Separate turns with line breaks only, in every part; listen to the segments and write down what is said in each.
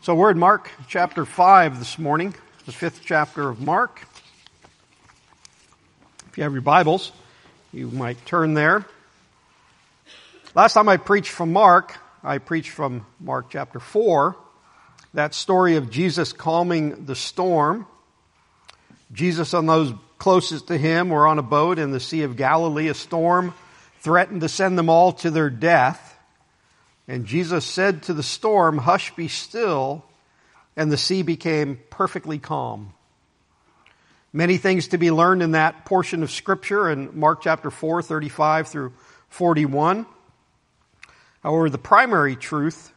So we're in Mark chapter 5 this morning, the fifth chapter of Mark. If you have your Bibles, you might turn there. Last time I preached from Mark, I preached from Mark chapter 4, that story of Jesus calming the storm. Jesus and those closest to him were on a boat in the Sea of Galilee. A storm threatened to send them all to their death. And Jesus said to the storm, Hush, be still. And the sea became perfectly calm. Many things to be learned in that portion of Scripture in Mark chapter 4, 35 through 41. However, the primary truth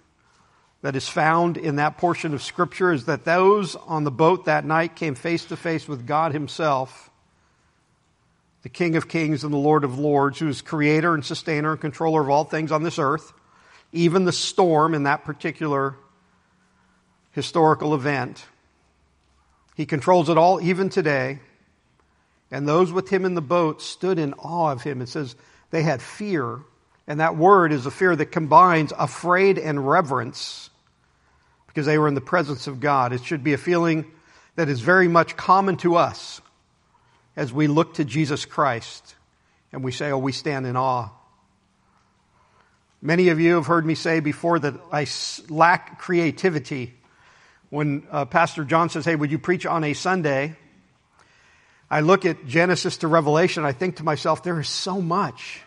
that is found in that portion of Scripture is that those on the boat that night came face to face with God Himself, the King of Kings and the Lord of Lords, who is creator and sustainer and controller of all things on this earth even the storm in that particular historical event. He controls it all even today. And those with him in the boat stood in awe of him. It says they had fear. And that word is a fear that combines afraid and reverence because they were in the presence of God. It should be a feeling that is very much common to us as we look to Jesus Christ and we say, Oh, we stand in awe Many of you have heard me say before that I lack creativity. When uh, Pastor John says, Hey, would you preach on a Sunday? I look at Genesis to Revelation, I think to myself, there is so much,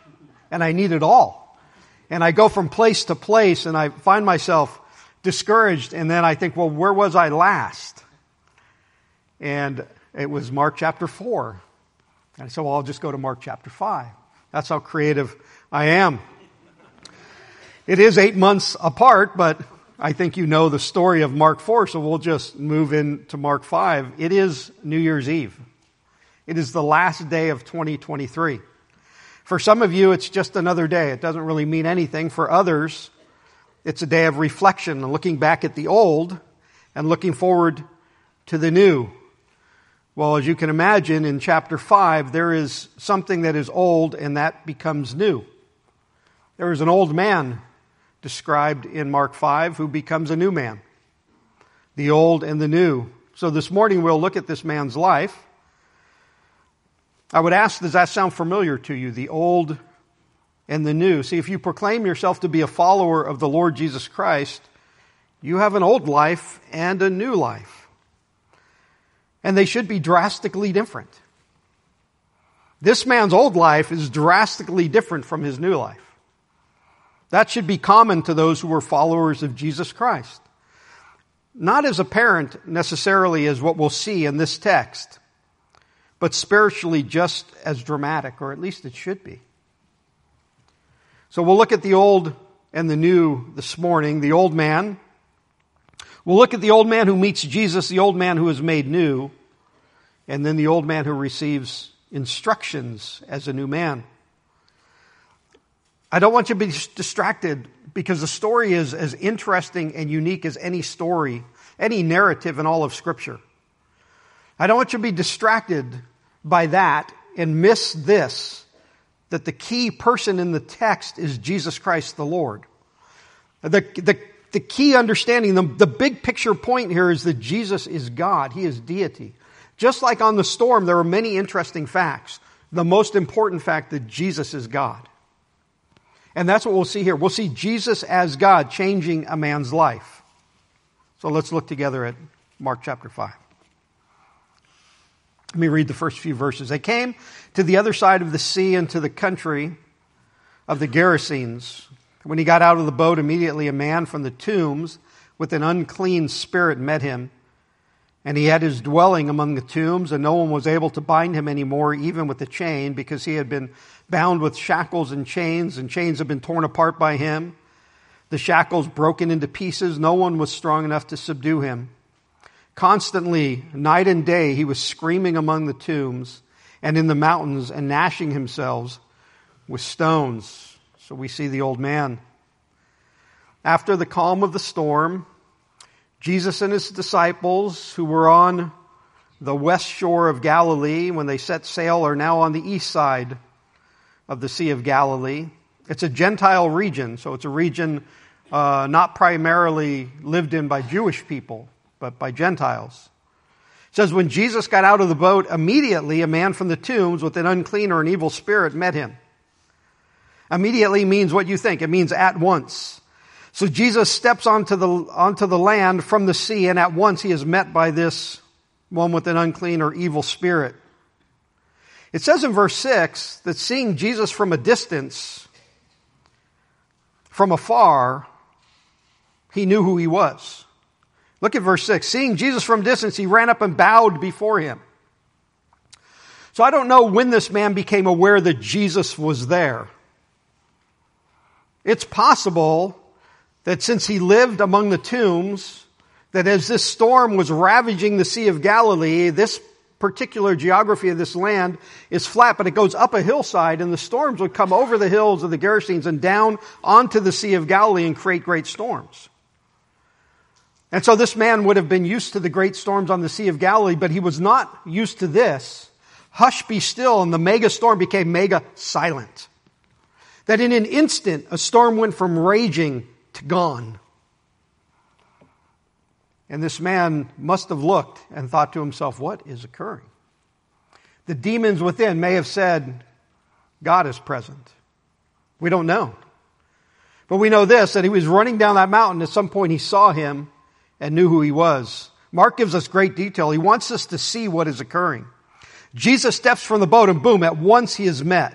and I need it all. And I go from place to place, and I find myself discouraged, and then I think, well, where was I last? And it was Mark chapter 4. And so well, I'll just go to Mark chapter 5. That's how creative I am. It is eight months apart, but I think you know the story of Mark 4, so we'll just move into Mark 5. It is New Year's Eve. It is the last day of 2023. For some of you, it's just another day. It doesn't really mean anything. For others, it's a day of reflection and looking back at the old and looking forward to the new. Well, as you can imagine, in chapter 5, there is something that is old and that becomes new. There is an old man described in Mark 5 who becomes a new man. The old and the new. So this morning we'll look at this man's life. I would ask, does that sound familiar to you? The old and the new. See, if you proclaim yourself to be a follower of the Lord Jesus Christ, you have an old life and a new life. And they should be drastically different. This man's old life is drastically different from his new life. That should be common to those who are followers of Jesus Christ. Not as apparent necessarily as what we'll see in this text, but spiritually just as dramatic, or at least it should be. So we'll look at the old and the new this morning. The old man. We'll look at the old man who meets Jesus, the old man who is made new, and then the old man who receives instructions as a new man. I don't want you to be distracted because the story is as interesting and unique as any story, any narrative in all of Scripture. I don't want you to be distracted by that and miss this that the key person in the text is Jesus Christ the Lord. The, the, the key understanding, the, the big picture point here is that Jesus is God. He is deity. Just like on the storm, there are many interesting facts. The most important fact that Jesus is God. And that's what we'll see here. We'll see Jesus as God changing a man's life. So let's look together at Mark chapter 5. Let me read the first few verses. They came to the other side of the sea into the country of the Gerasenes. When he got out of the boat, immediately a man from the tombs with an unclean spirit met him. And he had his dwelling among the tombs, and no one was able to bind him anymore, even with a chain, because he had been bound with shackles and chains, and chains had been torn apart by him. The shackles broken into pieces. No one was strong enough to subdue him. Constantly, night and day, he was screaming among the tombs and in the mountains and gnashing himself with stones. So we see the old man. After the calm of the storm, Jesus and his disciples, who were on the west shore of Galilee when they set sail, are now on the east side of the Sea of Galilee. It's a Gentile region, so it's a region uh, not primarily lived in by Jewish people, but by Gentiles. It says, when Jesus got out of the boat, immediately a man from the tombs with an unclean or an evil spirit met him. Immediately means what you think. It means at once. So Jesus steps onto the, onto the land from the sea and at once he is met by this one with an unclean or evil spirit. It says in verse 6 that seeing Jesus from a distance, from afar, he knew who he was. Look at verse 6. Seeing Jesus from distance, he ran up and bowed before him. So I don't know when this man became aware that Jesus was there. It's possible that since he lived among the tombs, that as this storm was ravaging the Sea of Galilee, this particular geography of this land is flat, but it goes up a hillside and the storms would come over the hills of the Gerasenes and down onto the Sea of Galilee and create great storms. And so this man would have been used to the great storms on the Sea of Galilee, but he was not used to this. Hush, be still, and the mega storm became mega silent. That in an instant, a storm went from raging gone. And this man must have looked and thought to himself, what is occurring? The demons within may have said, God is present. We don't know. But we know this, that he was running down that mountain. At some point he saw him and knew who he was. Mark gives us great detail. He wants us to see what is occurring. Jesus steps from the boat and boom, at once he is met.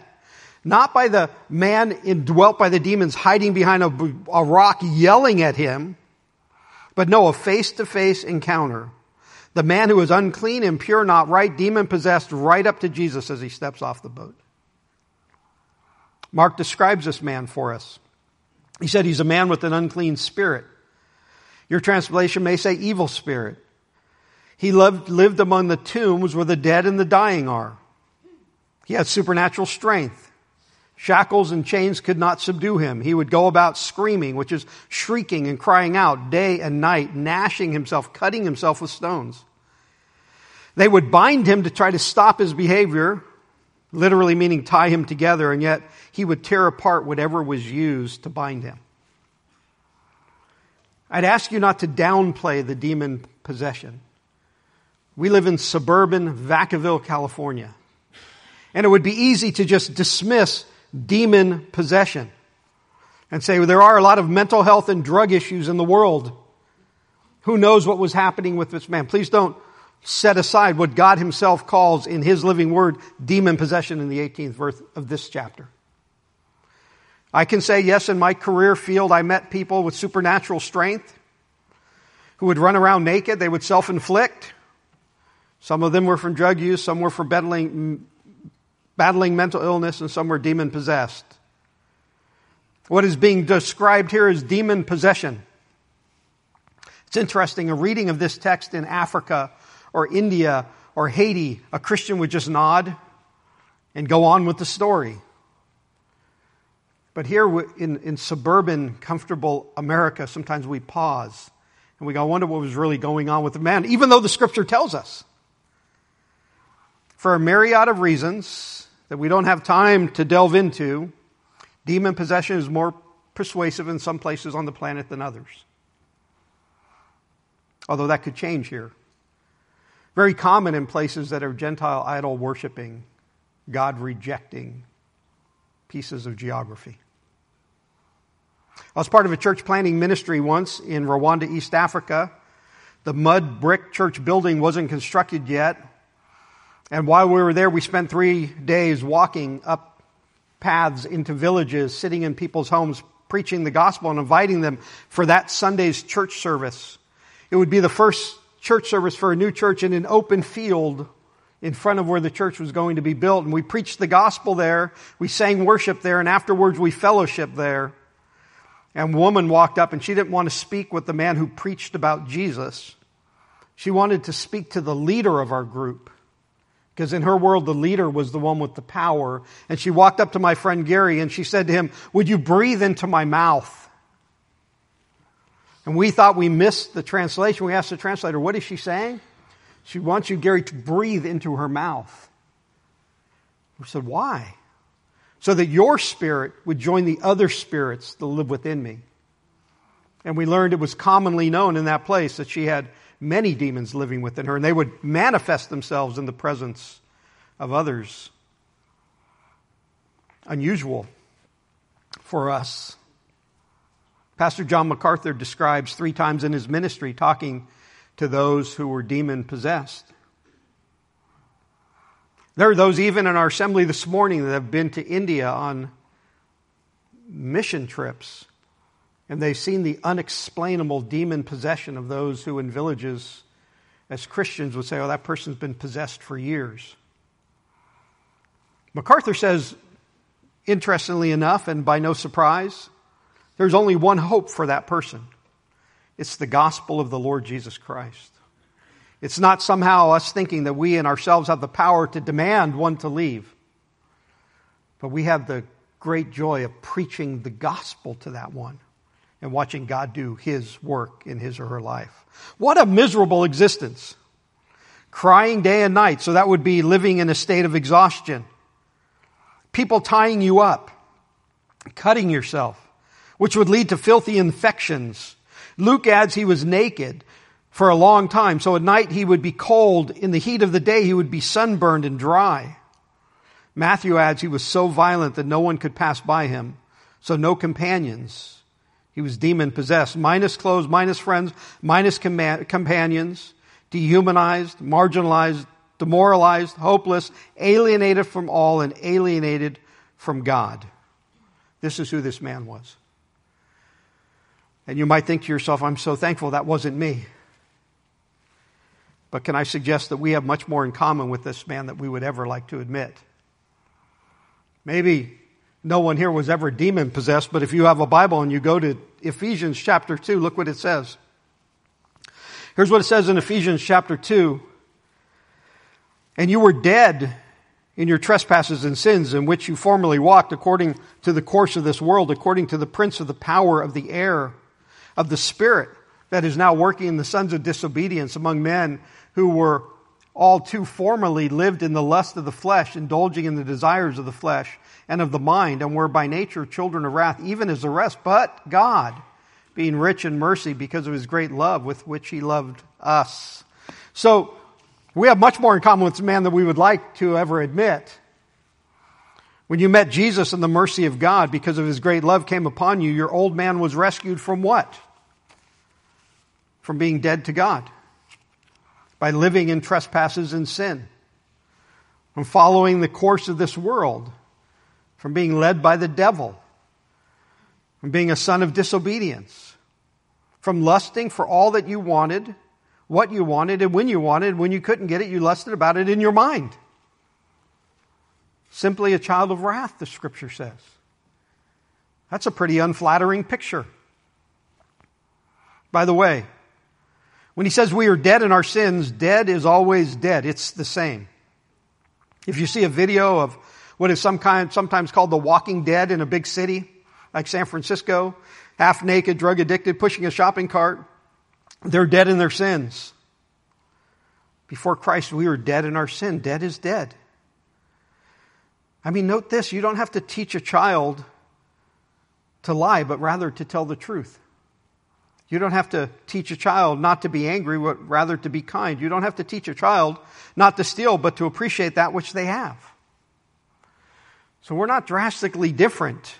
Not by the man indwelt by the demons hiding behind a, a rock yelling at him, but no, a face to face encounter. The man who is unclean, impure, not right, demon possessed, right up to Jesus as he steps off the boat. Mark describes this man for us. He said he's a man with an unclean spirit. Your translation may say evil spirit. He lived, lived among the tombs where the dead and the dying are. He had supernatural strength. Shackles and chains could not subdue him. He would go about screaming, which is shrieking and crying out day and night, gnashing himself, cutting himself with stones. They would bind him to try to stop his behavior, literally meaning tie him together, and yet he would tear apart whatever was used to bind him. I'd ask you not to downplay the demon possession. We live in suburban Vacaville, California. And it would be easy to just dismiss demon possession and say well, there are a lot of mental health and drug issues in the world. Who knows what was happening with this man? Please don't set aside what God himself calls in his living word demon possession in the 18th verse of this chapter. I can say, yes, in my career field, I met people with supernatural strength who would run around naked. They would self inflict. Some of them were from drug use, some were from battling, battling mental illness, and some were demon possessed. What is being described here is demon possession. It's interesting, a reading of this text in Africa or India or Haiti, a Christian would just nod and go on with the story. But here in, in suburban, comfortable America, sometimes we pause and we go, I wonder what was really going on with the man, even though the scripture tells us. For a myriad of reasons, that we don't have time to delve into, demon possession is more persuasive in some places on the planet than others. Although that could change here. Very common in places that are Gentile idol worshiping, God rejecting pieces of geography. I was part of a church planting ministry once in Rwanda, East Africa. The mud brick church building wasn't constructed yet. And while we were there, we spent three days walking up paths into villages, sitting in people's homes, preaching the gospel and inviting them for that Sunday's church service. It would be the first church service for a new church in an open field in front of where the church was going to be built. And we preached the gospel there. We sang worship there. And afterwards we fellowshiped there. And a woman walked up and she didn't want to speak with the man who preached about Jesus. She wanted to speak to the leader of our group. Because in her world, the leader was the one with the power. And she walked up to my friend Gary and she said to him, Would you breathe into my mouth? And we thought we missed the translation. We asked the translator, What is she saying? She wants you, Gary, to breathe into her mouth. We said, Why? So that your spirit would join the other spirits that live within me. And we learned it was commonly known in that place that she had many demons living within her, and they would manifest themselves in the presence of others. Unusual for us. Pastor John MacArthur describes three times in his ministry talking to those who were demon possessed. There are those even in our assembly this morning that have been to India on mission trips, and they've seen the unexplainable demon possession of those who in villages, as Christians, would say, oh, that person's been possessed for years. MacArthur says, interestingly enough, and by no surprise, there's only one hope for that person it's the gospel of the Lord Jesus Christ. It's not somehow us thinking that we and ourselves have the power to demand one to leave, but we have the great joy of preaching the gospel to that one and watching God do his work in his or her life. What a miserable existence. Crying day and night, so that would be living in a state of exhaustion. People tying you up, cutting yourself, which would lead to filthy infections. Luke adds he was naked for a long time, so at night he would be cold. In the heat of the day he would be sunburned and dry. Matthew adds he was so violent that no one could pass by him, so no companions. He was demon possessed, minus clothes, minus friends, minus com- companions, dehumanized, marginalized, demoralized, hopeless, alienated from all, and alienated from God. This is who this man was. And you might think to yourself, I'm so thankful that wasn't me. But can I suggest that we have much more in common with this man than we would ever like to admit? Maybe no one here was ever demon possessed, but if you have a Bible and you go to Ephesians chapter 2, look what it says. Here's what it says in Ephesians chapter 2. And you were dead in your trespasses and sins in which you formerly walked according to the course of this world, according to the prince of the power of the air, of the spirit that is now working in the sons of disobedience among men who were all too formerly lived in the lust of the flesh, indulging in the desires of the flesh and of the mind, and were by nature children of wrath, even as the rest. But God, being rich in mercy because of his great love with which he loved us. So, we have much more in common with man than we would like to ever admit. When you met Jesus and the mercy of God because of his great love came upon you, your old man was rescued from what? From being dead to God by living in trespasses and sin, from following the course of this world, from being led by the devil, from being a son of disobedience, from lusting for all that you wanted, what you wanted, and when you wanted. When you couldn't get it, you lusted about it in your mind. Simply a child of wrath, the scripture says. That's a pretty unflattering picture. By the way, when he says we are dead in our sins, dead is always dead. It's the same. If you see a video of what is some kind, sometimes called the walking dead in a big city, like San Francisco, half naked, drug addicted, pushing a shopping cart, they're dead in their sins. Before Christ, we were dead in our sin. Dead is dead. I mean, note this you don't have to teach a child to lie, but rather to tell the truth. You don't have to teach a child not to be angry, but rather to be kind. You don't have to teach a child not to steal, but to appreciate that which they have. So we're not drastically different.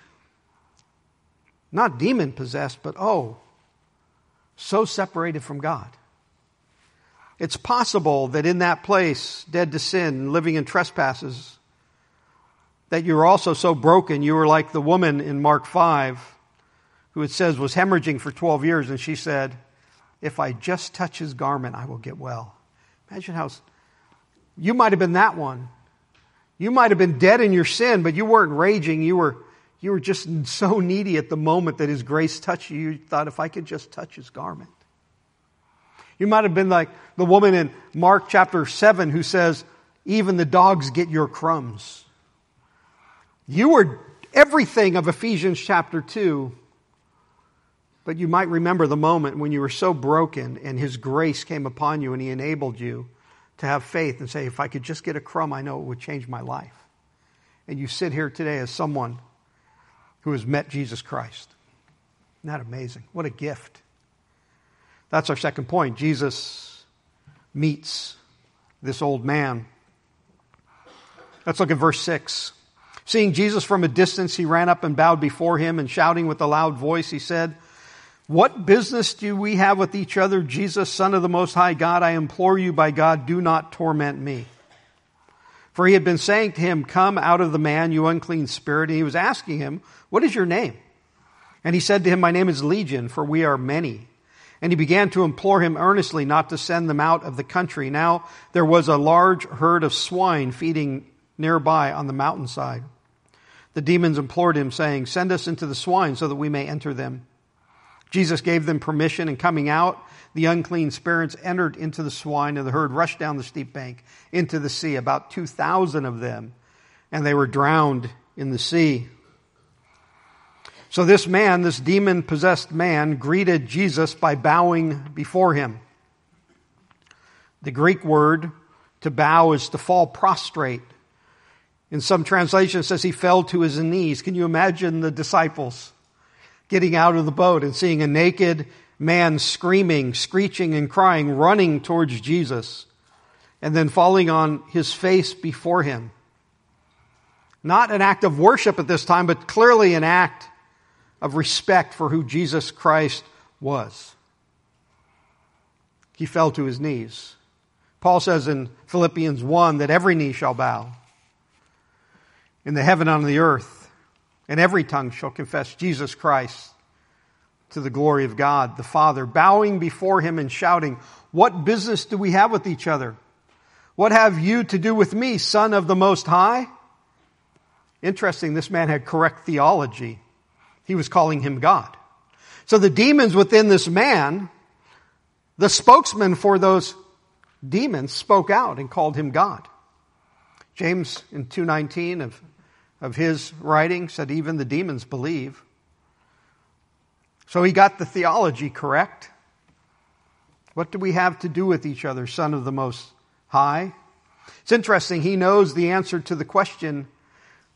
Not demon possessed, but oh, so separated from God. It's possible that in that place, dead to sin, living in trespasses, that you're also so broken, you were like the woman in Mark 5 who it says was hemorrhaging for 12 years, and she said, If I just touch his garment, I will get well. Imagine how you might have been that one. You might have been dead in your sin, but you weren't raging. You were, you were just so needy at the moment that his grace touched you. You thought, if I could just touch his garment. You might have been like the woman in Mark chapter 7 who says, Even the dogs get your crumbs. You were everything of Ephesians chapter 2, but you might remember the moment when you were so broken and His grace came upon you and He enabled you to have faith and say, if I could just get a crumb, I know it would change my life. And you sit here today as someone who has met Jesus Christ. Isn't that amazing? What a gift. That's our second point. Jesus meets this old man. Let's look at verse 6. Seeing Jesus from a distance, he ran up and bowed before him, and shouting with a loud voice, he said, What business do we have with each other, Jesus, Son of the Most High God? I implore you by God, do not torment me. For he had been saying to him, Come out of the man, you unclean spirit. And he was asking him, What is your name? And he said to him, My name is Legion, for we are many. And he began to implore him earnestly not to send them out of the country. Now there was a large herd of swine feeding nearby on the mountainside. The demons implored him, saying, Send us into the swine so that we may enter them. Jesus gave them permission, and coming out, the unclean spirits entered into the swine, and the herd rushed down the steep bank into the sea, about 2,000 of them, and they were drowned in the sea. So this man, this demon possessed man, greeted Jesus by bowing before him. The Greek word to bow is to fall prostrate. In some translations, says he fell to his knees. Can you imagine the disciples getting out of the boat and seeing a naked man screaming, screeching, and crying, running towards Jesus, and then falling on his face before him? Not an act of worship at this time, but clearly an act of respect for who Jesus Christ was. He fell to his knees. Paul says in Philippians 1 that every knee shall bow in the heaven and on the earth, and every tongue shall confess Jesus Christ to the glory of God the Father, bowing before him and shouting, What business do we have with each other? What have you to do with me, Son of the Most High? Interesting, this man had correct theology. He was calling him God. So the demons within this man, the spokesman for those demons spoke out and called him God. James in 219 of, of his writings that even the demons believe. So he got the theology correct. What do we have to do with each other, Son of the Most High? It's interesting, he knows the answer to the question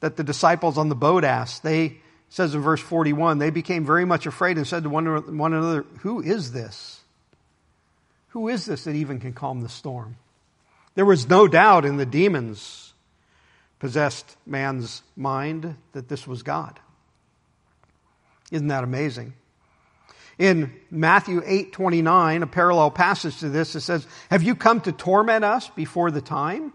that the disciples on the boat asked. They says in verse 41, they became very much afraid and said to one, one another, Who is this? Who is this that even can calm the storm? There was no doubt in the demons possessed man's mind that this was God. Isn't that amazing? In Matthew 8:29, a parallel passage to this, it says, "Have you come to torment us before the time?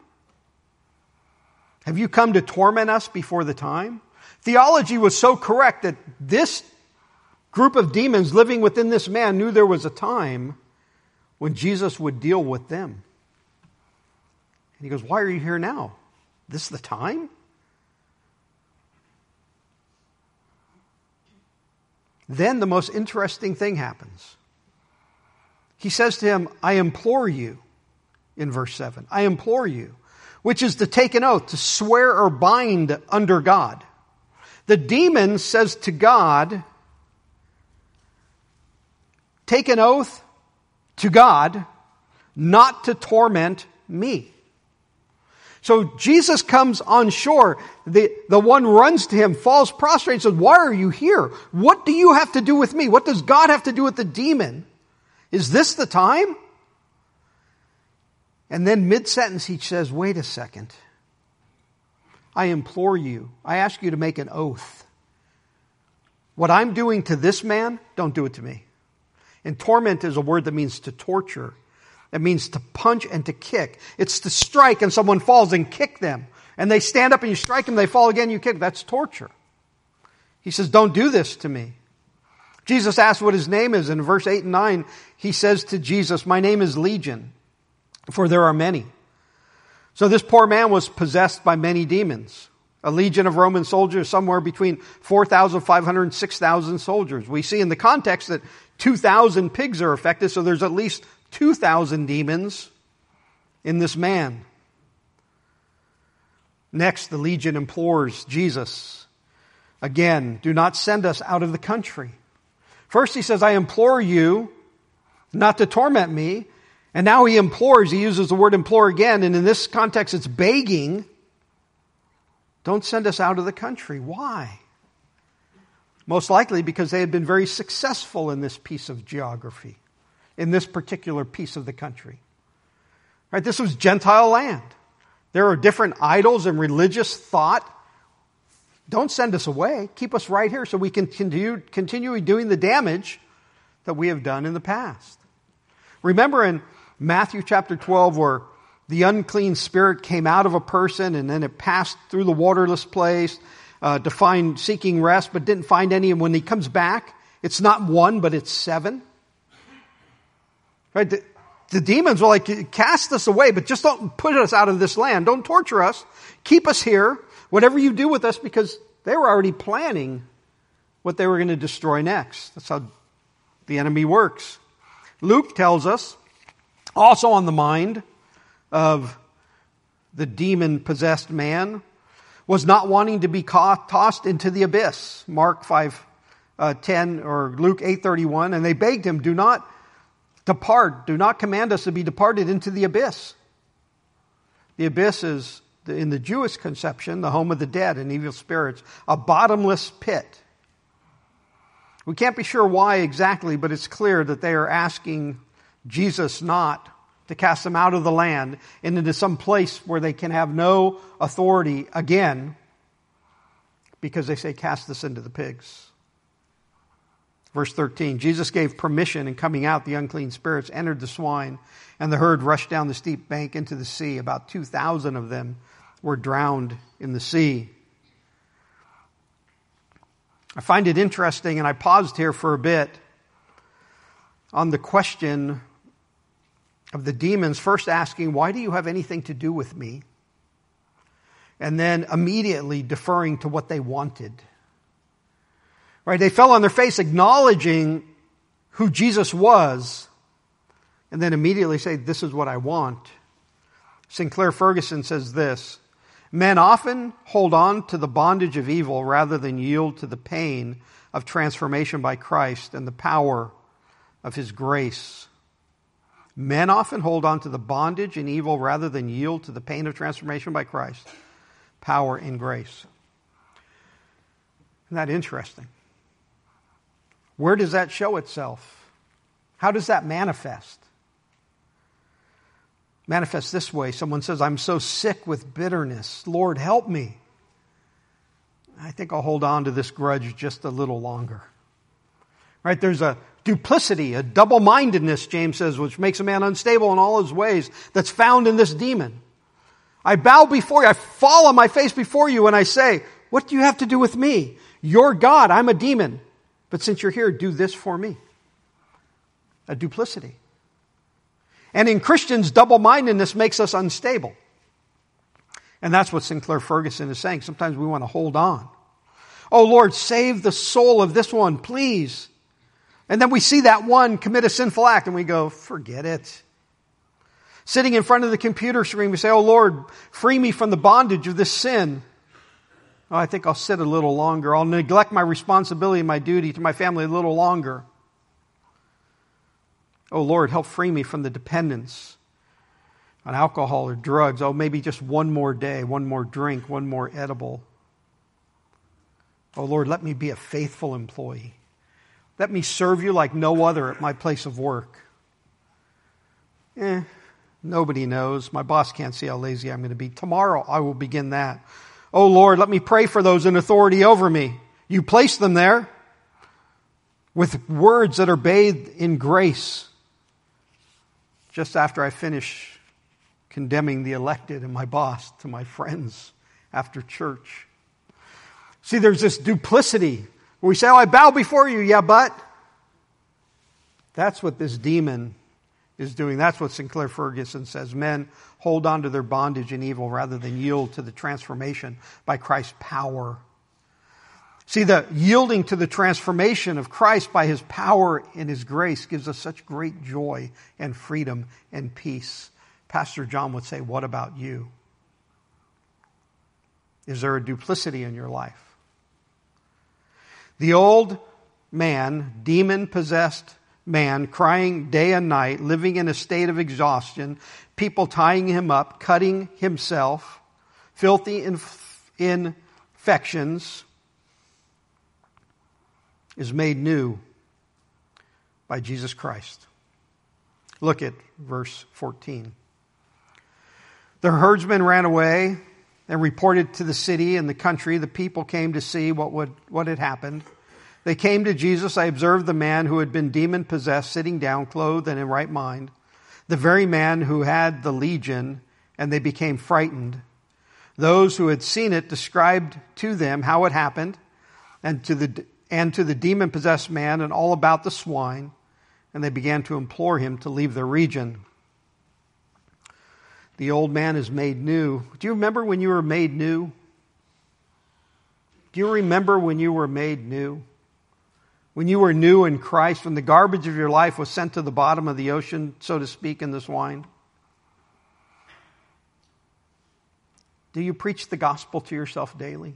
Have you come to torment us before the time?" Theology was so correct that this group of demons living within this man knew there was a time when Jesus would deal with them. And he goes, Why are you here now? This is the time? Then the most interesting thing happens. He says to him, I implore you, in verse 7, I implore you, which is to take an oath, to swear or bind under God. The demon says to God, Take an oath to God not to torment me. So Jesus comes on shore. The, the one runs to him, falls prostrate, and says, Why are you here? What do you have to do with me? What does God have to do with the demon? Is this the time? And then mid sentence, he says, Wait a second. I implore you, I ask you to make an oath. What I'm doing to this man, don't do it to me. And torment is a word that means to torture. It means to punch and to kick. It's to strike and someone falls and kick them. And they stand up and you strike them, they fall again, you kick. That's torture. He says, Don't do this to me. Jesus asks what his name is. In verse 8 and 9, he says to Jesus, My name is Legion, for there are many. So this poor man was possessed by many demons. A legion of Roman soldiers, somewhere between 4,500 and 6,000 soldiers. We see in the context that 2,000 pigs are affected, so there's at least 2,000 demons in this man. Next, the legion implores Jesus, again, do not send us out of the country. First, he says, I implore you not to torment me. And now he implores, he uses the word implore again, and in this context it's begging. Don't send us out of the country. Why? Most likely because they had been very successful in this piece of geography, in this particular piece of the country. Right? This was Gentile land. There are different idols and religious thought. Don't send us away. Keep us right here so we can continue, doing the damage that we have done in the past. Remember in Matthew chapter 12 where the unclean spirit came out of a person and then it passed through the waterless place uh, to find seeking rest, but didn't find any. And when he comes back, it's not one, but it's seven. Right? The, the demons were like, cast us away, but just don't put us out of this land. Don't torture us. Keep us here. Whatever you do with us, because they were already planning what they were going to destroy next. That's how the enemy works. Luke tells us, also on the mind of the demon possessed man was not wanting to be caught, tossed into the abyss. Mark 5, uh, 10 or Luke 8:31 and they begged him do not depart do not command us to be departed into the abyss. The abyss is in the Jewish conception the home of the dead and evil spirits, a bottomless pit. We can't be sure why exactly, but it's clear that they are asking Jesus not to cast them out of the land and into some place where they can have no authority again because they say, Cast this into the pigs. Verse 13 Jesus gave permission, and coming out, the unclean spirits entered the swine, and the herd rushed down the steep bank into the sea. About 2,000 of them were drowned in the sea. I find it interesting, and I paused here for a bit on the question of the demons first asking, Why do you have anything to do with me? And then immediately deferring to what they wanted. Right? They fell on their face acknowledging who Jesus was, and then immediately say, This is what I want. Sinclair Ferguson says this Men often hold on to the bondage of evil rather than yield to the pain of transformation by Christ and the power of his grace. Men often hold on to the bondage and evil rather than yield to the pain of transformation by Christ, power and grace. Isn't that interesting? Where does that show itself? How does that manifest? Manifest this way someone says, I'm so sick with bitterness. Lord, help me. I think I'll hold on to this grudge just a little longer. Right? There's a duplicity, a double mindedness, James says, which makes a man unstable in all his ways, that's found in this demon. I bow before you, I fall on my face before you, and I say, What do you have to do with me? You're God, I'm a demon. But since you're here, do this for me. A duplicity. And in Christians, double mindedness makes us unstable. And that's what Sinclair Ferguson is saying. Sometimes we want to hold on. Oh Lord, save the soul of this one, please. And then we see that one commit a sinful act and we go, forget it. Sitting in front of the computer screen, we say, Oh Lord, free me from the bondage of this sin. Oh, I think I'll sit a little longer. I'll neglect my responsibility and my duty to my family a little longer. Oh Lord, help free me from the dependence on alcohol or drugs. Oh, maybe just one more day, one more drink, one more edible. Oh Lord, let me be a faithful employee. Let me serve you like no other at my place of work. Eh, nobody knows. My boss can't see how lazy I'm going to be. Tomorrow I will begin that. Oh Lord, let me pray for those in authority over me. You place them there with words that are bathed in grace. Just after I finish condemning the elected and my boss to my friends after church. See, there's this duplicity we say, Oh, I bow before you. Yeah, but. That's what this demon is doing. That's what Sinclair Ferguson says. Men hold on to their bondage and evil rather than yield to the transformation by Christ's power. See, the yielding to the transformation of Christ by his power and his grace gives us such great joy and freedom and peace. Pastor John would say, What about you? Is there a duplicity in your life? The old man, demon possessed man, crying day and night, living in a state of exhaustion, people tying him up, cutting himself, filthy inf- infections. is made new by Jesus Christ. Look at verse 14. The herdsmen ran away and reported to the city and the country. The people came to see what, would, what had happened. They came to Jesus. I observed the man who had been demon possessed sitting down, clothed and in right mind, the very man who had the legion, and they became frightened. Those who had seen it described to them how it happened, and to the, and to the demon possessed man, and all about the swine, and they began to implore him to leave their region. The old man is made new. Do you remember when you were made new? Do you remember when you were made new? When you were new in Christ, when the garbage of your life was sent to the bottom of the ocean, so to speak, in this wine? Do you preach the gospel to yourself daily?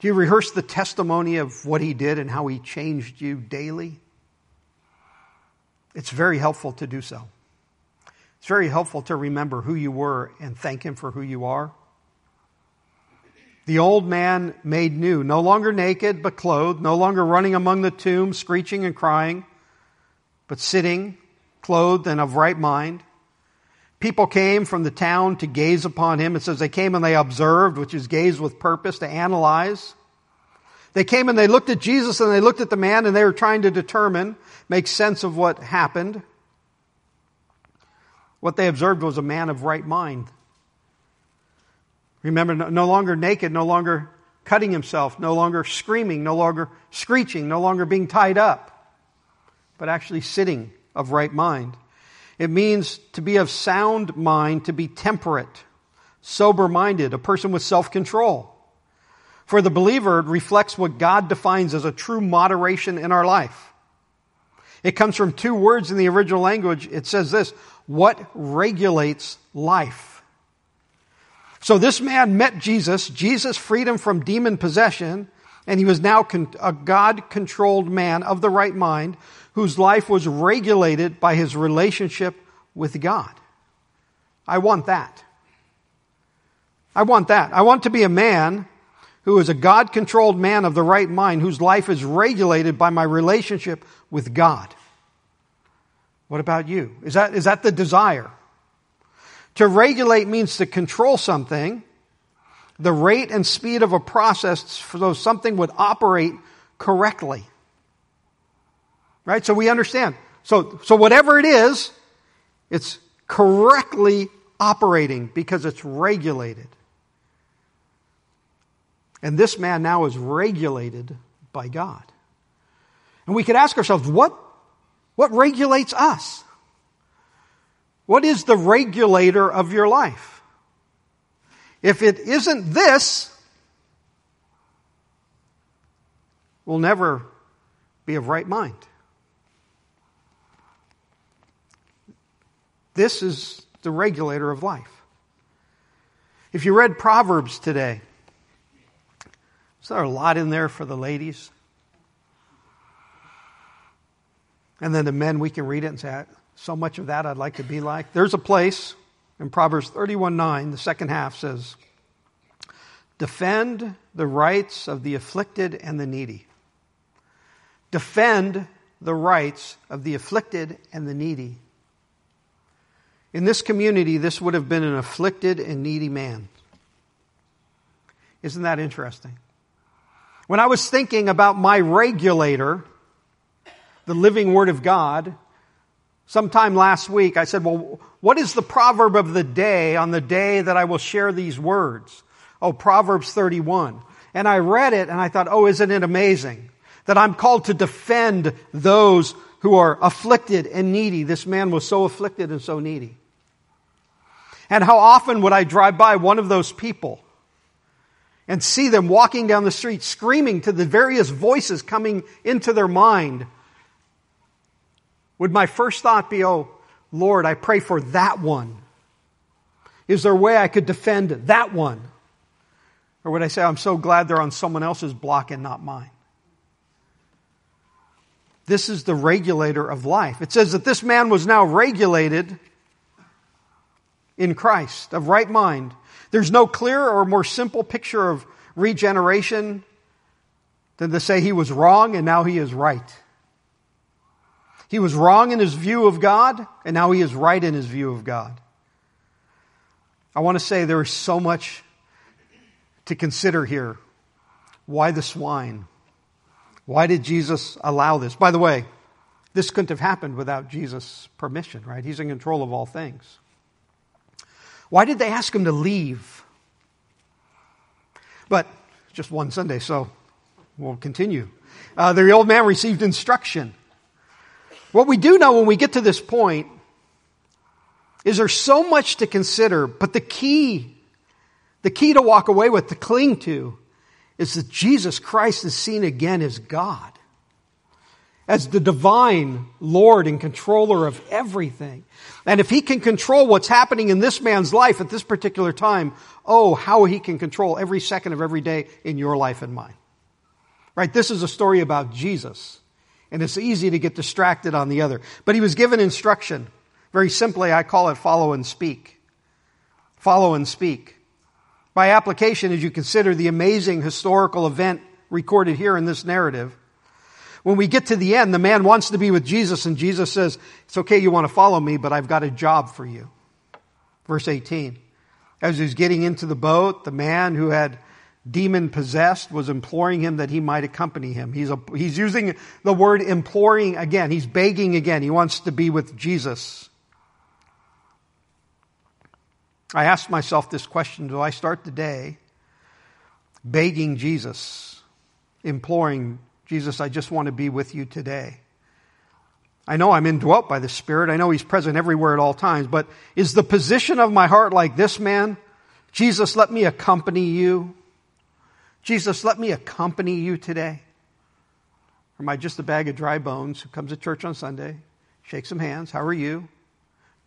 Do you rehearse the testimony of what he did and how he changed you daily? It's very helpful to do so. It's very helpful to remember who you were and thank Him for who you are. The old man made new, no longer naked, but clothed, no longer running among the tombs, screeching and crying, but sitting, clothed and of right mind. People came from the town to gaze upon him. It says they came and they observed, which is gaze with purpose, to analyze. They came and they looked at Jesus and they looked at the man and they were trying to determine, make sense of what happened. What they observed was a man of right mind. Remember, no longer naked, no longer cutting himself, no longer screaming, no longer screeching, no longer being tied up, but actually sitting of right mind. It means to be of sound mind, to be temperate, sober minded, a person with self control. For the believer, it reflects what God defines as a true moderation in our life. It comes from two words in the original language. It says this what regulates life. So this man met Jesus. Jesus freed him from demon possession, and he was now a God controlled man of the right mind whose life was regulated by his relationship with God. I want that. I want that. I want to be a man who is a God controlled man of the right mind whose life is regulated by my relationship with God. What about you? Is that, is that the desire? To regulate means to control something, the rate and speed of a process so something would operate correctly. Right? So we understand. So, so whatever it is, it's correctly operating because it's regulated. And this man now is regulated by God. And we could ask ourselves, what what regulates us? What is the regulator of your life? If it isn't this, we'll never be of right mind. This is the regulator of life. If you read Proverbs today, is there a lot in there for the ladies? And then the men, we can read it and say, so much of that I'd like to be like. There's a place in Proverbs 31 9, the second half says, Defend the rights of the afflicted and the needy. Defend the rights of the afflicted and the needy. In this community, this would have been an afflicted and needy man. Isn't that interesting? When I was thinking about my regulator, the living Word of God. Sometime last week, I said, Well, what is the proverb of the day on the day that I will share these words? Oh, Proverbs 31. And I read it and I thought, Oh, isn't it amazing that I'm called to defend those who are afflicted and needy? This man was so afflicted and so needy. And how often would I drive by one of those people and see them walking down the street screaming to the various voices coming into their mind would my first thought be, oh, Lord, I pray for that one? Is there a way I could defend that one? Or would I say, I'm so glad they're on someone else's block and not mine? This is the regulator of life. It says that this man was now regulated in Christ, of right mind. There's no clearer or more simple picture of regeneration than to say he was wrong and now he is right. He was wrong in his view of God, and now he is right in his view of God. I want to say there is so much to consider here. Why the swine? Why did Jesus allow this? By the way, this couldn't have happened without Jesus' permission, right? He's in control of all things. Why did they ask him to leave? But just one Sunday, so we'll continue. Uh, the old man received instruction. What we do know when we get to this point is there's so much to consider, but the key, the key to walk away with, to cling to, is that Jesus Christ is seen again as God, as the divine Lord and controller of everything. And if he can control what's happening in this man's life at this particular time, oh, how he can control every second of every day in your life and mine. Right? This is a story about Jesus. And it's easy to get distracted on the other. But he was given instruction. Very simply, I call it follow and speak. Follow and speak. By application, as you consider the amazing historical event recorded here in this narrative, when we get to the end, the man wants to be with Jesus, and Jesus says, It's okay, you want to follow me, but I've got a job for you. Verse 18. As he's getting into the boat, the man who had demon possessed was imploring him that he might accompany him. He's, a, he's using the word imploring again. He's begging again. He wants to be with Jesus. I asked myself this question Do I start the day begging Jesus, imploring Jesus, I just want to be with you today. I know I'm indwelt by the Spirit. I know He's present everywhere at all times, but is the position of my heart like this man? Jesus, let me accompany you. Jesus, let me accompany you today. Or am I just a bag of dry bones who comes to church on Sunday, shakes some hands? How are you?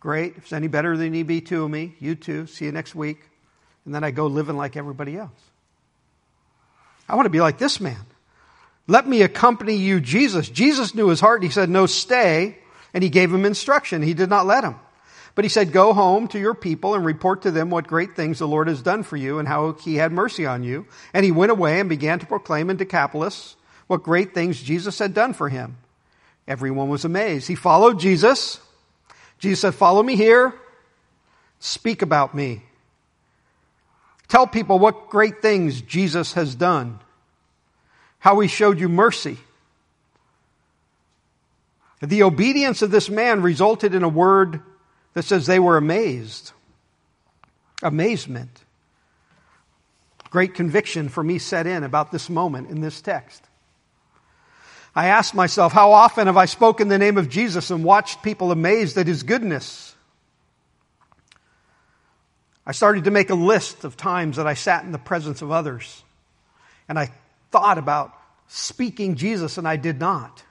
Great. If it's any better than you be to me, you too. See you next week. And then I go living like everybody else. I want to be like this man. Let me accompany you, Jesus. Jesus knew his heart. He said, No, stay. And he gave him instruction. He did not let him. But he said, Go home to your people and report to them what great things the Lord has done for you and how he had mercy on you. And he went away and began to proclaim in Decapolis what great things Jesus had done for him. Everyone was amazed. He followed Jesus. Jesus said, Follow me here. Speak about me. Tell people what great things Jesus has done how he showed you mercy. The obedience of this man resulted in a word that says they were amazed. Amazement. Great conviction for me set in about this moment in this text. I asked myself, how often have I spoken the name of Jesus and watched people amazed at his goodness? I started to make a list of times that I sat in the presence of others and I thought about speaking Jesus, and I did not.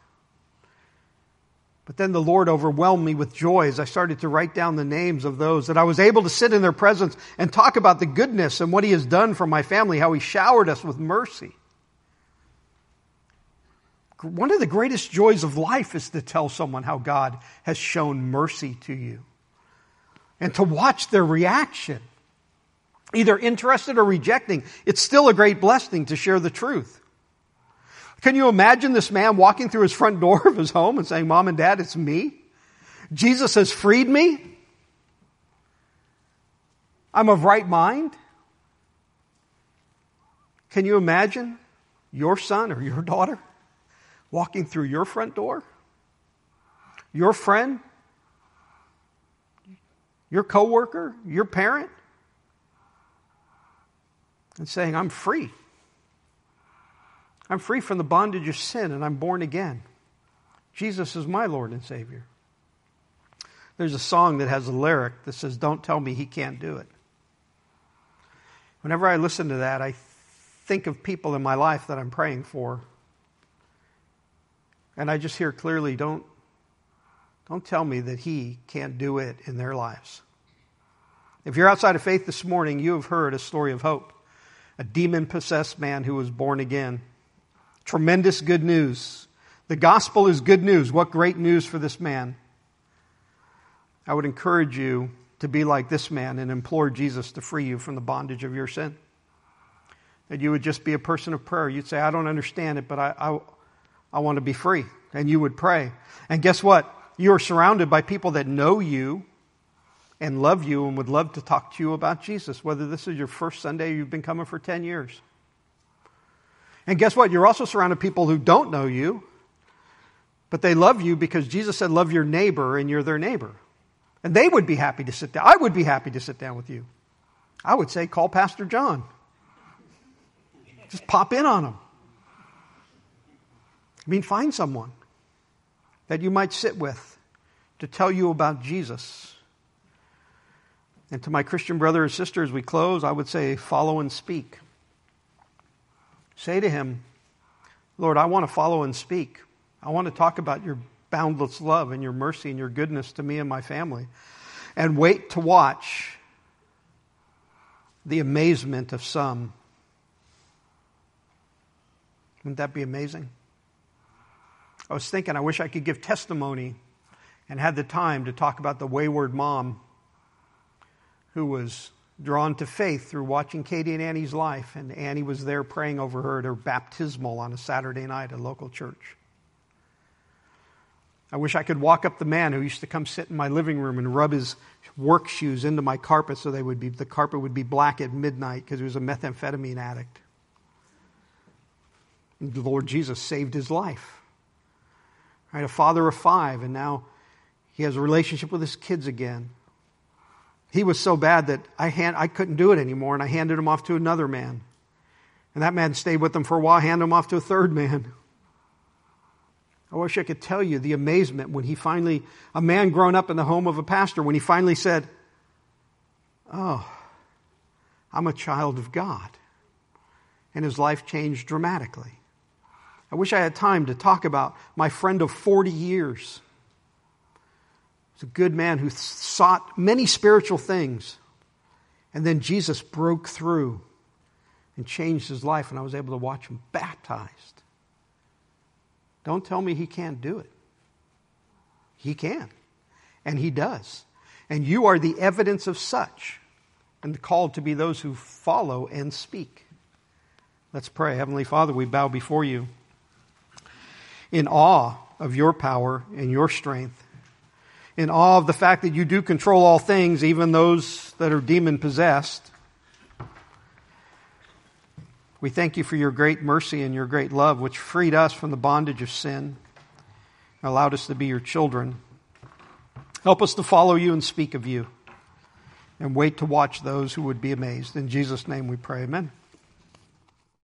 But then the Lord overwhelmed me with joy as I started to write down the names of those that I was able to sit in their presence and talk about the goodness and what He has done for my family, how He showered us with mercy. One of the greatest joys of life is to tell someone how God has shown mercy to you and to watch their reaction either interested or rejecting, it's still a great blessing to share the truth. Can you imagine this man walking through his front door of his home and saying, Mom and Dad, it's me? Jesus has freed me. I'm of right mind. Can you imagine your son or your daughter walking through your front door? Your friend? Your coworker? Your parent? and saying, I'm free. I'm free from the bondage of sin and I'm born again. Jesus is my Lord and Savior. There's a song that has a lyric that says, Don't tell me he can't do it. Whenever I listen to that, I think of people in my life that I'm praying for. And I just hear clearly, don't, don't tell me that he can't do it in their lives. If you're outside of faith this morning, you have heard a story of hope a demon possessed man who was born again. Tremendous good news. The gospel is good news. What great news for this man. I would encourage you to be like this man and implore Jesus to free you from the bondage of your sin. that you would just be a person of prayer. You'd say, I don't understand it, but I, I, I want to be free. And you would pray. And guess what? You are surrounded by people that know you and love you and would love to talk to you about Jesus, whether this is your first Sunday or you've been coming for 10 years. And guess what? You're also surrounded people who don't know you, but they love you because Jesus said, Love your neighbor, and you're their neighbor. And they would be happy to sit down. I would be happy to sit down with you. I would say, Call Pastor John. Just pop in on him. I mean, find someone that you might sit with to tell you about Jesus. And to my Christian brother and sister, as we close, I would say, follow and speak. Say to him, Lord, I want to follow and speak. I want to talk about your boundless love and your mercy and your goodness to me and my family. And wait to watch the amazement of some. Wouldn't that be amazing? I was thinking, I wish I could give testimony and had the time to talk about the wayward mom who was drawn to faith through watching Katie and Annie's life, and Annie was there praying over her at her baptismal on a Saturday night at a local church. I wish I could walk up the man who used to come sit in my living room and rub his work shoes into my carpet so they would be the carpet would be black at midnight because he was a methamphetamine addict. The Lord Jesus saved his life. Right, a father of five, and now he has a relationship with his kids again. He was so bad that I, hand, I couldn't do it anymore, and I handed him off to another man. And that man stayed with him for a while, handed him off to a third man. I wish I could tell you the amazement when he finally, a man grown up in the home of a pastor, when he finally said, Oh, I'm a child of God. And his life changed dramatically. I wish I had time to talk about my friend of 40 years He's a good man who sought many spiritual things. And then Jesus broke through and changed his life, and I was able to watch him baptized. Don't tell me he can't do it. He can, and he does. And you are the evidence of such, and called to be those who follow and speak. Let's pray. Heavenly Father, we bow before you in awe of your power and your strength in awe of the fact that you do control all things, even those that are demon possessed. We thank you for your great mercy and your great love, which freed us from the bondage of sin, and allowed us to be your children. Help us to follow you and speak of you, and wait to watch those who would be amazed. In Jesus' name we pray. Amen.